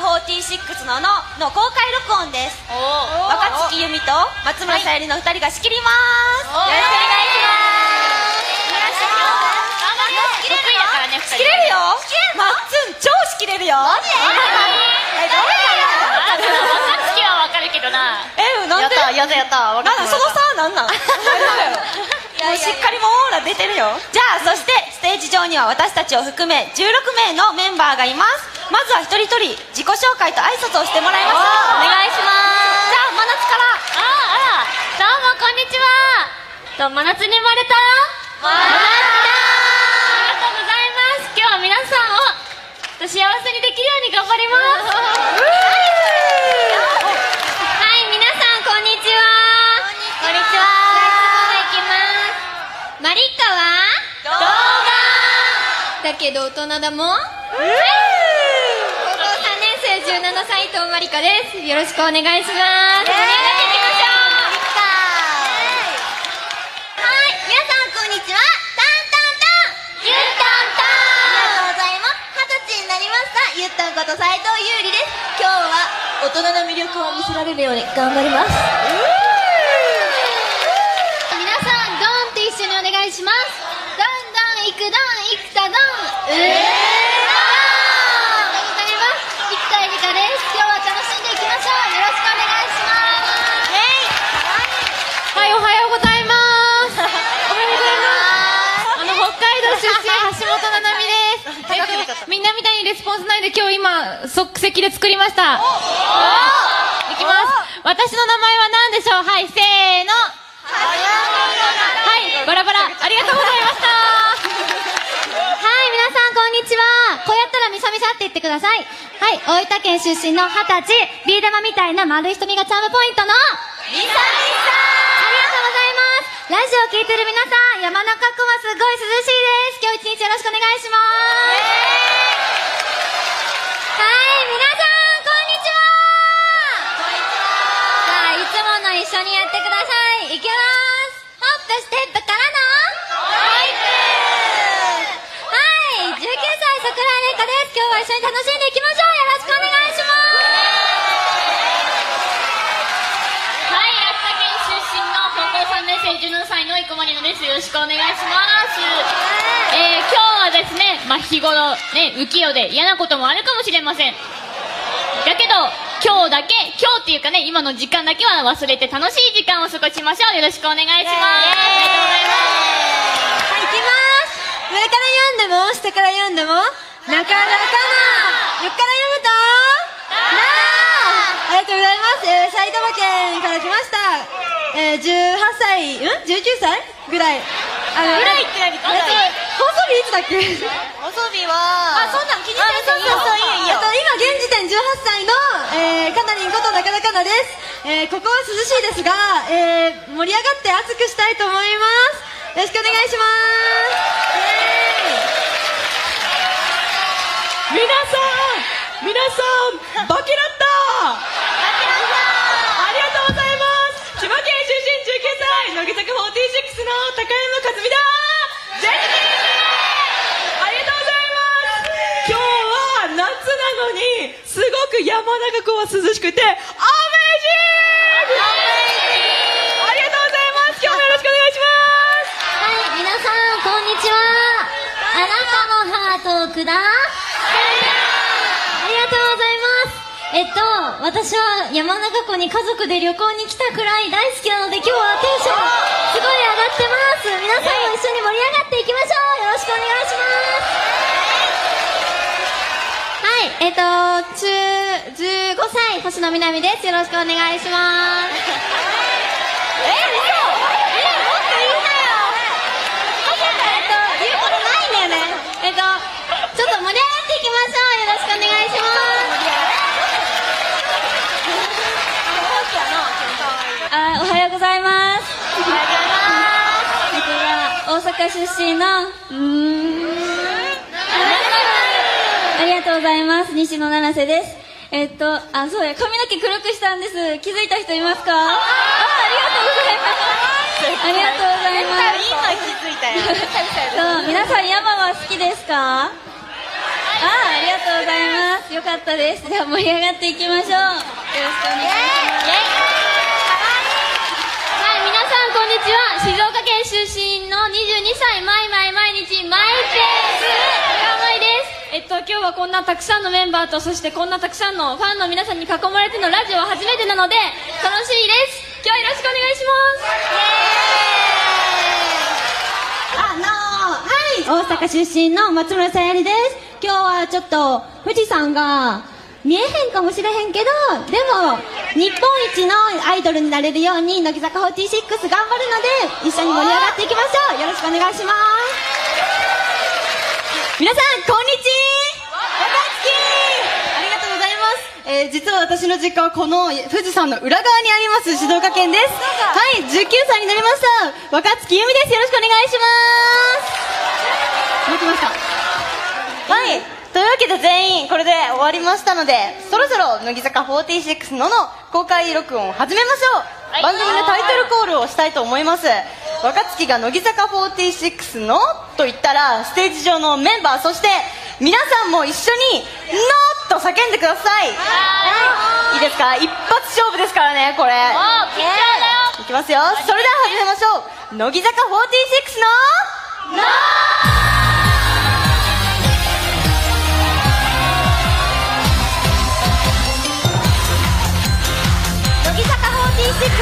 ラジオ番組乃木坂46ののの公開録音です。若月由美と松村さゆりの2人が仕切ります、よろしくお願いします。得意だからね仕切れるよ。マッツン超仕切れるよ。マジ？えどう若月はわかるけどな。えなんで？やったやった分かった。その差なんなん？もうしっかりもオーラ出てるよ。じゃあそしてステージ上には私たちを含め16名のメンバーがいます。まずは一人一人自己紹介と挨拶をしてもらいましょう。お願いします。じゃあ真夏から。ああら。どうもこんにちは。と真夏に生まれた。真夏だありがとうございます。今日は皆さんをと幸せにできるように頑張りますはい皆さんこんにちはこんにちはいきますマリカは動画だけど大人だもん。高校3年生17歳伊藤まりかです。よろしくお願いします。盛り上がっていきましょう。はい。皆さんこんにちは。タンタンタン。ゆうたんたんありがとうございます。二十歳になりました。ゆったんこと斉藤優里です。今日は大人の魅力を見せられるように頑張りますみんなみたいにレスポンスないで今日今即席で作りましたいきます。私の名前は何でしょうはいせーのはいバラバラ。ありがとうございましたはい皆さんこんにちはこうやったらみさみさって言ってください。はい大分県出身の二十歳ビー玉みたいな丸い瞳がチャームポイントのみさみさありがとうございます。ラジオ聞いてる皆さん山中湖はすごい涼しいです。今日一日よろしくお願いします。はい皆さんこんにちは。こんにちは。じゃあいつもの一緒にやってください。いきます。ホップステップからのはい19歳桜井玲香です今日は一緒に楽しんでいきましょうよろしくお願いします。はい秋田県出身の高校3年生17歳の生駒里奈ですよろしくお願いしますえー、今日はですねまあ日頃ね浮世で嫌なこともあるかもしれません。だけど今日だけ今日っていうかね今の時間だけは忘れて楽しい時間を過ごしましょう。よろしくお願いします。ありがとうございます上から読んでも下から読んでもなかなかな。横から読むとなあ。ありがとうございます、えー、埼玉県から来ました、えー、18歳ん？19歳ぐらい。あのぐらいって何えっと放送日いつだっけ？おそびはあそんなん気にせんでいいよ。そういいよ。えっと、今現時点18歳の、えー、かなりんことなかなかなです、えー、ここは涼しいですが、えー、盛り上がって熱くしたいと思います。よろしくお願いします皆さん皆さんバケラッタありがとうございます千葉県出身19歳乃木坂46の高山和美だぜひありがとうございます今日は夏なのにすごく山中湖は涼しくてアメージングありがとうございます今日もよろしくお願いしますはい、皆さん、こんにちは。あなたのハートをください。ありがとうございます。えっと、私は山中湖に家族で旅行に来たくらい大好きなので、今日はテンションすごい上がってます。皆さんも一緒に盛り上がっていきましょう。よろしくお願いします。はい、えっと、中、15歳、星野みなみです。よろしくお願いします。え、嘘え、もっと言うなよえっと、言うことないんだよね。えっと、ちょっと盛り上がっていきましょう。よろしくお願いします。あ、おはようございます。おはようございます。大阪出身の、うーん。ありがとうございます。西野七瀬です。えっと、あ、そうや、髪の毛黒くしたんです。気づいた人いますか？ああ、ありがとうございます。ありがとうございます。今気づいたよそう、皆さん山は好きですか？ああ、ありがとうございます。よかったですでは盛り上がっていきましょうよろしくお願いしますこんにちは。静岡県出身の22歳、マイマイ毎日、マイペース、小川舞です。えっと、今日はこんなたくさんのメンバーと、そしてこんなたくさんのファンの皆さんに囲まれてのラジオは初めてなので、楽しいです。今日はよろしくお願いします。あのー、はい、大阪出身の松村さやりです。今日はちょっと、富士山が見えへんかもしれへんけど、でも、日本一のアイドルになれるように、乃木坂46頑張るので、一緒に盛り上がっていきましょう。よろしくお願いします。皆さん、こんにち若月ありがとうございます。えー、実は私の実家はこの富士山の裏側にあります静岡県です。はい、19歳になりました。若月由美です。よろしくお願いします。できました。はい。というわけで全員これで終わりましたので、そろそろ乃木坂46のの公開録音を始めましょう。番組のタイトルコールをしたいと思います。若月が乃木坂46のと言ったら、ステージ上のメンバー、そして皆さんも一緒に、のと叫んでください。はい。いいですか？一発勝負ですからね、これ。いきますよ。それでは始めましょう。乃木坂46の、の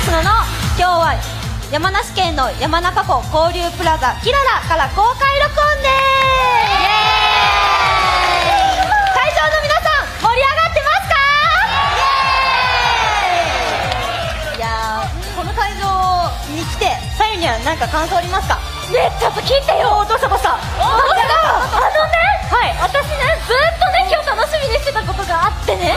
46の今日は山梨県の山中湖交流プラザキララから公開録音です会場の皆さん盛り上がってますかいやーこの会場に来てさゆには何か感想ありますかねちょっと聞いてよどうしたどうしたあのねはい私ねずっとね今日楽しみにしてたことがあってね。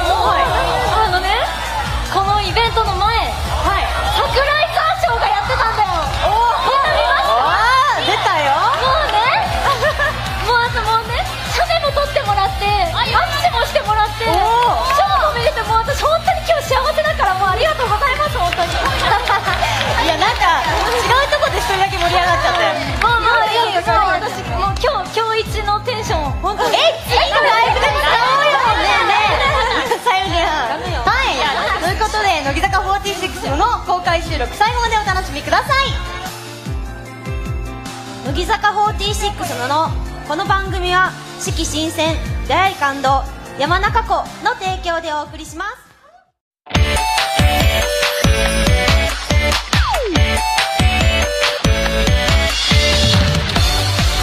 46の公開収録最後までお楽しみください乃木坂46ののこの番組は四季新鮮出会い感動山中湖の提供でお送りします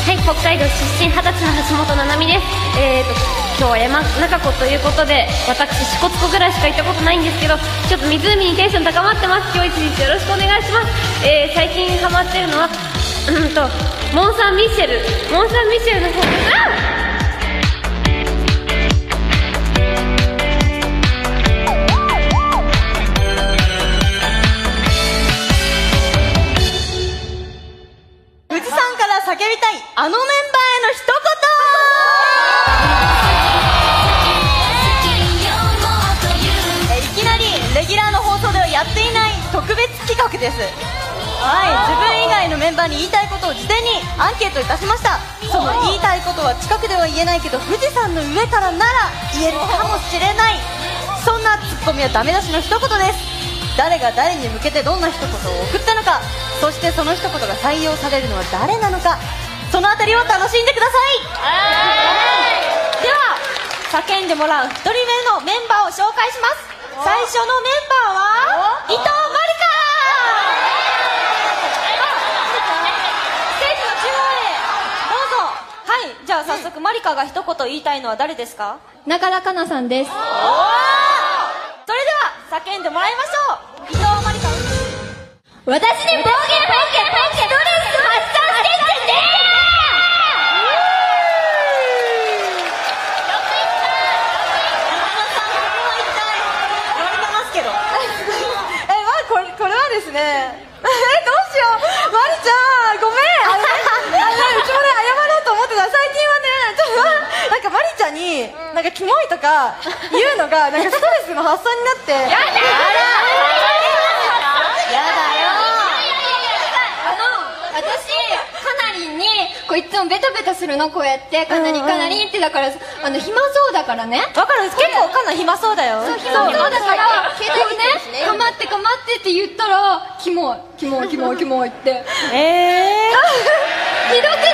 はい、北海道出身二十歳の橋本七海です。えーと、今日は山中湖ということで、私、支笏湖ぐらいしか行ったことないんですけど、ちょっと湖にテンション高まってます。今日一日よろしくお願いします。えー、最近ハマってるのは、うんと、モン・サン・ミッシェル。モン・サン・ミッシェルの方です。あ富士山から叫びたいあのメンバーはい自分以外のメンバーに言いたいことを事前にアンケートいたしました。その言いたいことは近くでは言えないけど富士山の上からなら言えるかもしれない。そんなツッコミはダメ出しの一言です。誰が誰に向けてどんな一言を送ったのか。そしてその一言が採用されるのは誰なのか。そのあたりを楽しんでください。では叫んでもらう1人目のメンバーを紹介します。最初のメンバーは伊藤まりかステージの中央へどうぞはいじゃあ早速まりかが一言言いたいのは誰ですか？中田香菜さんです。それでは叫んでもらいましょう。伊藤まりか私に暴言吐いて、ストレス発散してってね言われてますけどえ、まあ、これ、これはですね、え、どうしよう。まりちゃん、ごめん。あのね、あのねうちもね、謝ろうと思ってた。最近はね、ちょっと、なんかまりちゃんに、なんかキモいとか言うのが、なんかストレスの発散になって。やだやだよ。あの、私、かなりんに、こういつもベタベタするのこうやってかなりかなりってだからあの暇そうだからね。わかる。結構かなり暇そうだよ。そう暇そうだからこう。ねかまってかまってって言ったらキモい。キモいキモいキモいって。ええひどくない？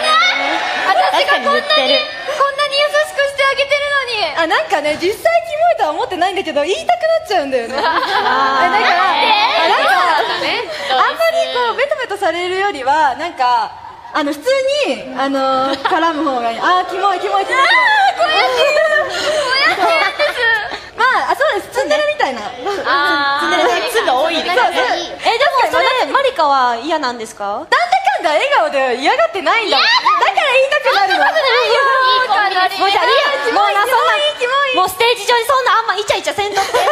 私がこんなにこんなに優しあげてるのに。あなんかね実際キモいとは思ってないんだけど言いたくなっちゃうんだよね。あだからあなんかあんまりこうベトベトされるよりはなんかあの普通にあの絡む方がいい。あーキモいキモいキモい。キモいこうやってこうやってやんです。まああそうです。ツンデレみたいな。ツンデレツンが多いね。そうそう。えでもそれマリカは嫌なんですか？なんだかんだ笑顔で嫌がってないんだだから言いたくなるのもうじゃあいいよもうなそん。なもうステージ上にそんなあんまイチャイチャせんとって。はい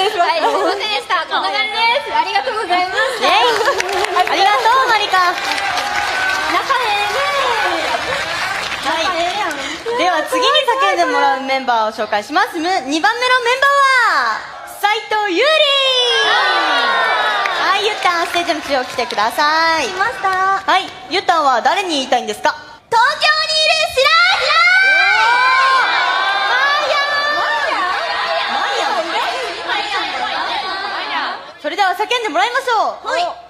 すいませんでした。こんな感じです。ありがとうございます。ありがとうマリカ仲はい。では次に叫んでもらうメンバーを紹介します。2番目のメンバーは斉藤優里はいゆったんステージの中央来てください。来ました。はい。ゆったんは誰に言いたいんですか？東京にいるそれでは叫んでもらいましょうはい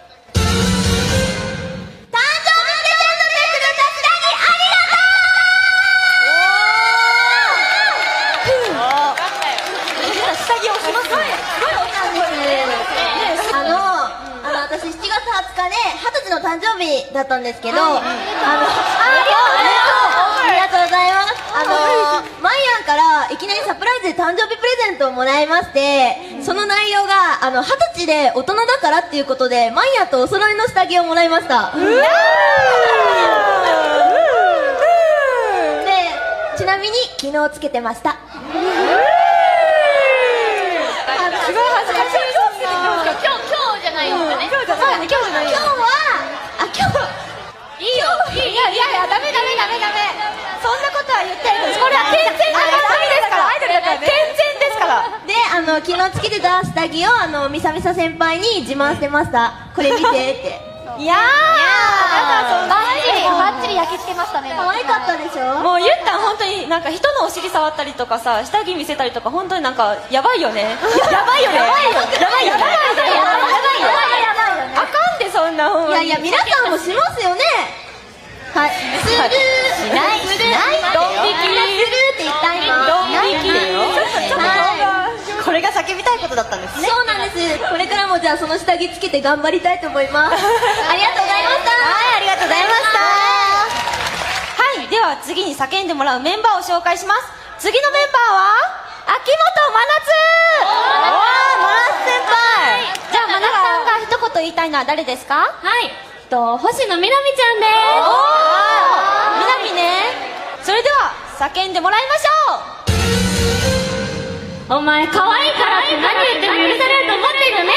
の誕生日だったんですけど、あの、ありがとうございます。あの、マイアンからいきなりサプライズで誕生日プレゼントをもらいまして、その内容が、あの、二十歳で大人だからっていうことで、マイアンとお揃いの下着をもらいました。で、ちなみに昨日つけてました。すごい恥ずかしい。今日今日じゃないんだね。今日じゃない。今日ことは言ってるこれは健全な番組ですから。アイドルだからね。健全ですからで、あの、昨日つけてた下着を、あの、みさみさ先輩に自慢してました。これ見てって。いやー。バッチリバッチリ焼き付けましたね。可愛かったでしょ？もうゆったん本当になんか人のお尻触ったりとかさ下着見せたりとか本当になんかやばいよね。やばいよね。やばいよやばいよね。あかんでそんなほんまに。いやいや、皆さんもしますよねはい。するしないしないドン引きするって言った今。ドン引きだよ。はい。これが叫びたいことだったんですねそうなんです。これからもじゃあその下着つけて頑張りたいと思います。ありがとうございました。はいありがとうございましたはいでは次に叫んでもらうメンバーを紹介します次のメンバーは秋元真夏おーマラス先輩じゃあ真夏さんが一言言いたいのは誰ですかはいと星野みなみちゃんでおー。みなみね。それでは叫んでもらいましょう。すお前可愛いからって何言っても許されると思ってんじゃね。え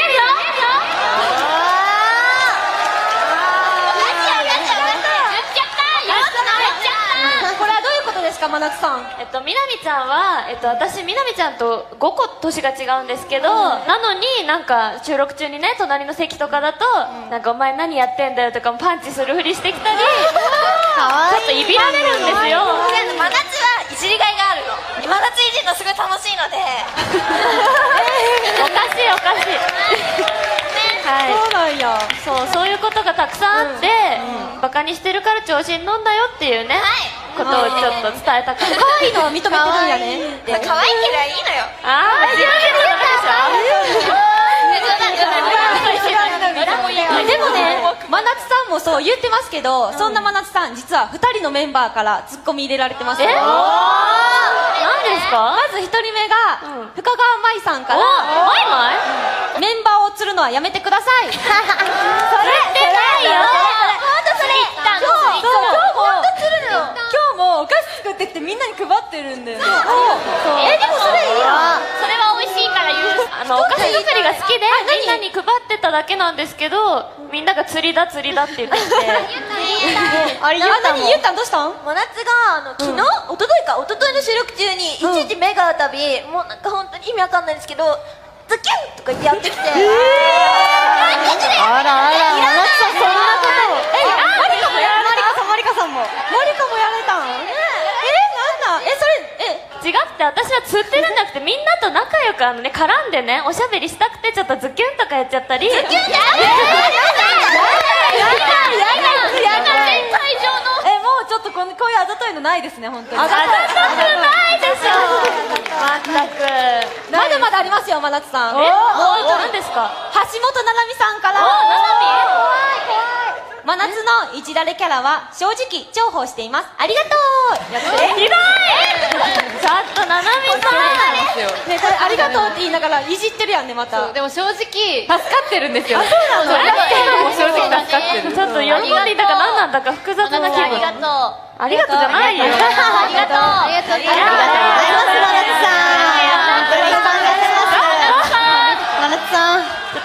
ぞ言っちゃった言っちゃったこれはどういうことですか真夏さんえっと、みなみちゃんは、えっと、私、みなみちゃんと5個年が違うんですけど、なのになんか収録中にね、隣の席とかだと、なんかお前何やってんだよとかもパンチするふりしてきたり、ちょっといびられるんですよ。真夏はいじりがいがあるの。真夏いじるのすごい楽しいので。おかしいおかしい。はい。そうなんやそう、そういうことがたくさんあって、バカにしてるから調子に乗んだよっていうね、ことをちょっと伝えたかった。可愛いのは認めてるんやね。可愛ければいいのよ。あー、自分で言ったでしょでもね真夏さんもそう言ってますけど、そんな真夏さん実は2人のメンバーからツッコミ入れられてます。えよ何ですか？まず1人目が、うん。深川舞さんかおらマイマイメンバーを釣るのはやめてください。それ今日もお菓子作ってきてみんなに配ってるんだよねえでもそれいいやそれは美味しいから許すあのお菓子作りが好きでみんなに配ってただけなんですけどみんなが釣りだ釣りだって言っててあれゆうたんも何言ったんどうしたん真夏があの昨日、一昨日か一昨日の収録中にいちいち目が当たり、もうなんか本当に意味わかんないんですけどズキュンとか言ってやってきて、あらあら真夏さんそんなことをえマリカもやマリカもやれたん？え。なんなんえそれえ？違って私は釣ってるんじゃなくてみんなと仲良くあのね絡んでねおしゃべりしたくてちょっとズキュンとかやっちゃったり。ズキュンってやだやだやだ全会場のえもうちょっとこういうあざといのないですね本当にあざとくないでしょまったくまだまだありますよ真夏さんえもう何ですか橋本七海さんからあな真夏のいじられキャラは正直重宝しています。ありがとう。やひどい。ちょっとななみさんねありがとうって言いながらいじってるやんねまた。でも正直助かってるんですよそうなの。正直助かってるちょっと喜んでいたか何なんだか複雑な気分。ありがとう。ありがとう。じゃないよありがとう。ありがとう。ありがとう。ございます。真夏さん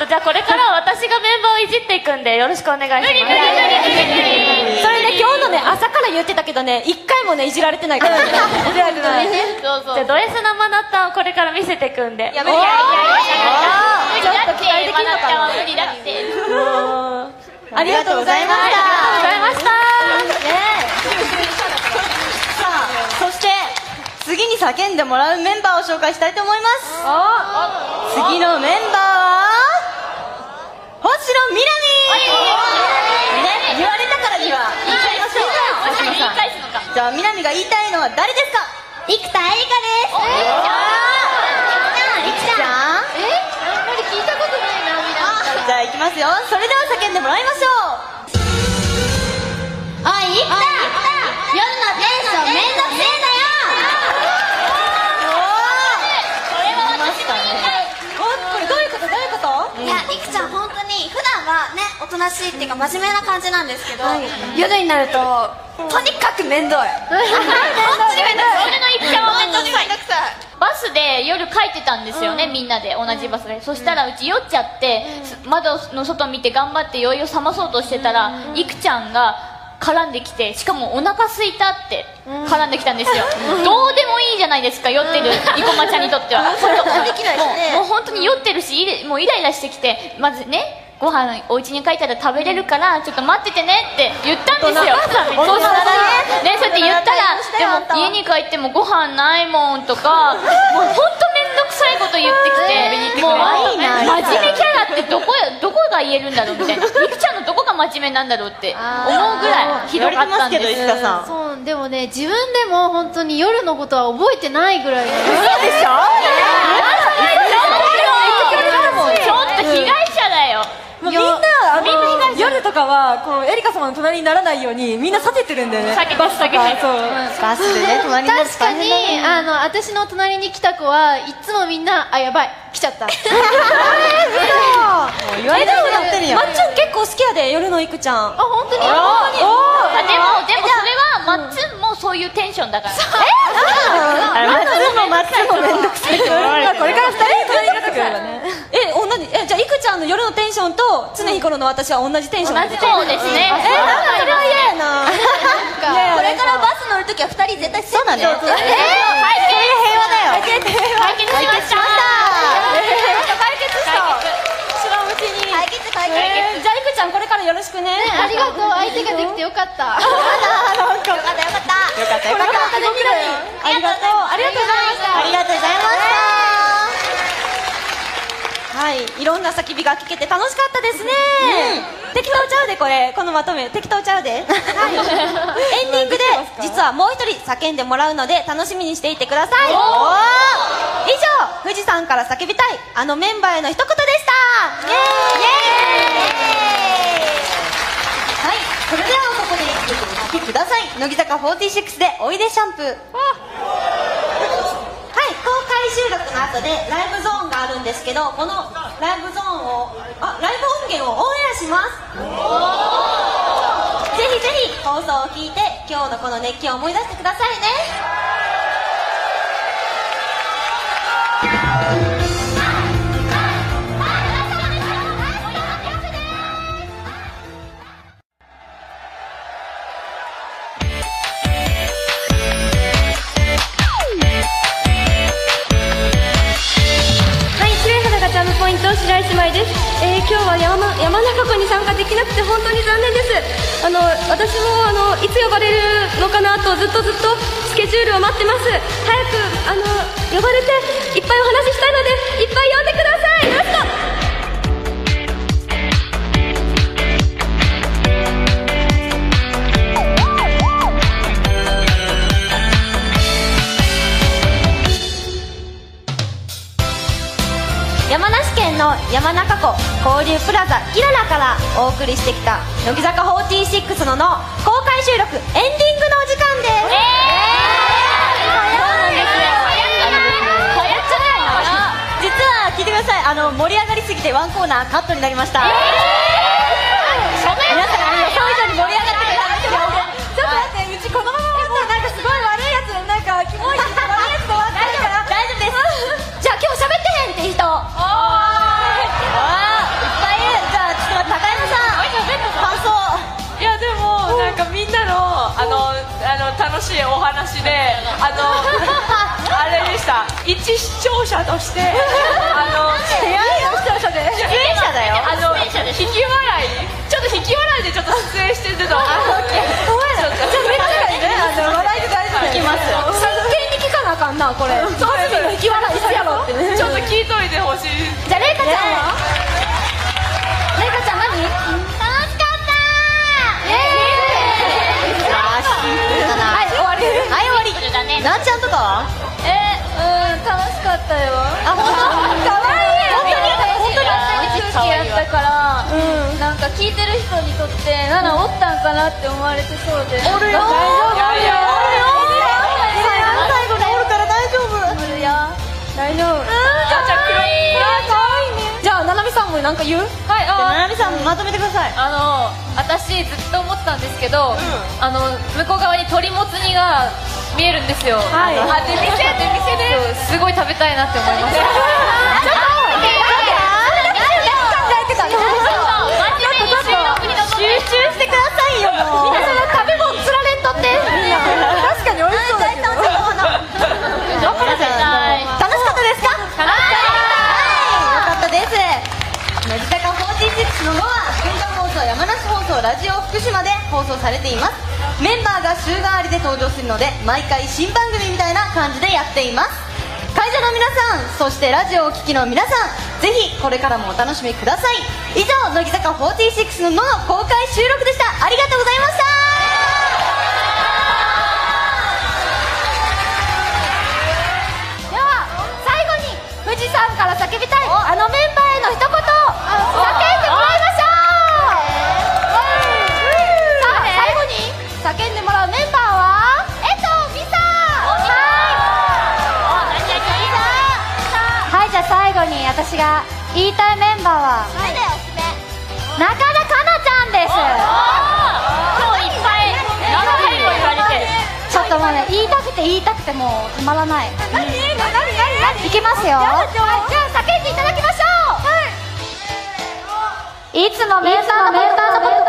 とじゃあこれからは私がメンバーをいじっていくんでよろしくお願いします。無理無理それね今日のね朝から言ってたけどね一回もねいじられてないから。うそう。じゃあド S 生ナッタをこれから見せていくんで。やめていやいやいやいや。ちょっと期待できるのかな無理だってありがとうございましたありがとうございました。さあそして次に叫んでもらうメンバーを紹介したいと思います。次のメンバーは星野みなみね言われたからには言いちゃいましょう星野さん返すのかじゃあみなみが言いたいのは誰ですか生田絵梨花ですいきちゃんえあんまり聞いたことないなみなじゃあいきますよそれでは叫んでもらいましょうおい生田夜のテンションめんどくせえんだよおこれどういうことどういうこといや、いくちゃん本当に普段はね、おとなしいっていうか真面目な感じなんですけど、夜になると、とにかく面倒い。本当に面倒い。俺の一票はめんどくさい。バスで夜帰ってたんですよね、みんなで同じバスで、そしたらうち酔っちゃって、す窓の外見て頑張って酔いを覚まそうとしてたら、いくちゃんが絡んできてしかもお腹空いたって絡んできたんですよ、どうでもいいじゃないですか酔ってる 生駒ちゃんにとっては。そんもう本当に酔ってるしもうイライラしてきてまずねご飯お家に帰ったら食べれるからちょっと待っててねって言ったんですよ。そしたらね。ね。そうやって言ったらでも家に帰ってもご飯ないもんとか もう本当面倒くさいこと言ってきてもう真面目キャラってどこやどこが言えるんだろうみたいな。いくちゃんのどこが真面目なんだろうって思うぐらいひどかったんです。そうでもね自分でも本当に夜のことは覚えてないぐらい。嘘でしょ？ちょっと被害者みんなあの夜とかはこうエリカ様の隣にならないようにみんな避けてるんだよね。バスとか。そう。バスでね隣に確かに、あの私の隣に来た子はいつもみんなあやばい来ちゃった。言われなってるよまっちゃん結構好きやで夜のいくちゃん。あ本当に？あでもでもそれはマッツンもそういうテンションだから。松も松もめんどくさいまあこれから二人隣になってくればね。え えじゃあいくちゃんの夜のテンションと常日頃の私は同じテンション。同じそうですね。えなんかそれは嫌やな。これからバス乗るときは二人絶対そうだ平和だよ。解決しました。解決した。知らんうちに。解決。解決えーじゃあいくちゃんこれからよろしくね。ありがとう。相手ができてよかった。よかったよかった。よ。かったありがとう。ありがとうございましたありがとうございまはい、いろんな叫びが聞けて楽しかったですね、適当ちゃうでこれ。このまとめ。適当ちゃうで、はい、エンディングで実はもう一人叫んでもらうので楽しみにしていてください。以上富士山から叫びたい。あのメンバーへの一言でした。イエーイ。はい。それではここで一曲お聴きください。乃木坂46で「おいでシャンプー」はい、公開収録の後でライブゾーンがあるんですけどこのライブゾーンをあライブ音源をオンエアします。ぜひぜひ放送を聞いて今日のこの熱気を思い出してくださいね今日は山山中湖に参加できなくて本当に残念です。あの私もあのいつ呼ばれるのかなとずっとずっとスケジュールを待ってます。早くあの呼ばれていっぱいお話ししたいのでいっぱい呼んでください。山中湖交流プラザキララからお送りしてきた乃木坂46のの公開収録エンディングのお時間です。実は聞いてくださいあの盛り上がりすぎてワンコー。ナー。カットになりました、皆さいお話であの あれでした。一視聴者としてあの出演者だよ。あの引き笑い。ちょっと引き笑いでちょっと出演してるのあごめっちゃいいねあの笑いで大丈夫いきます真剣に聞かなあかんなこれ。そう引き笑いすやろって。ねちょっと聞いといてほしい。じゃあレイカちゃん。はレイカちゃん何楽しかったあーシンプルだなはい終わりなんちゃんとかは？えうん楽しかったよ。あ本当？かわいい本当に？本当に？空気やったから、なんか聞いてる人にとってナナおったんかなって思われてそうで。おるよ。いやいや最後におるから大丈夫。おるよ。大丈夫みさんもなんか言う？はいあななみさんまとめてください。あの私ずっと思ってたんですけど、あの向こう側に鶏もつ煮が見えるんですよ、はい。あ店出店ですごい食べたいなって思いました集中してくださいよもう食べ物つられんとって。確かに美味しそうだけど楽し6の「ノア放送山梨放送ラジオ福島」で放送されています。メンバーが週替わりで登場するので毎回新番組みたいな感じでやっています。会場の皆さんそしてラジオを聴きの皆さんぜひこれからもお楽しみください。以上乃木坂46の「の」の公開収録でした。ありがとうございました。富士山から叫びたいあのメンバー私が言いたいメンバーは中田香菜ちゃんです。今日いっぱいちょっと言いたくて言いたくてもう止まらない。何何何何いきますよ。はいじゃあ叫んでいただきましょう。い。つもメンバーのメンバーのペロ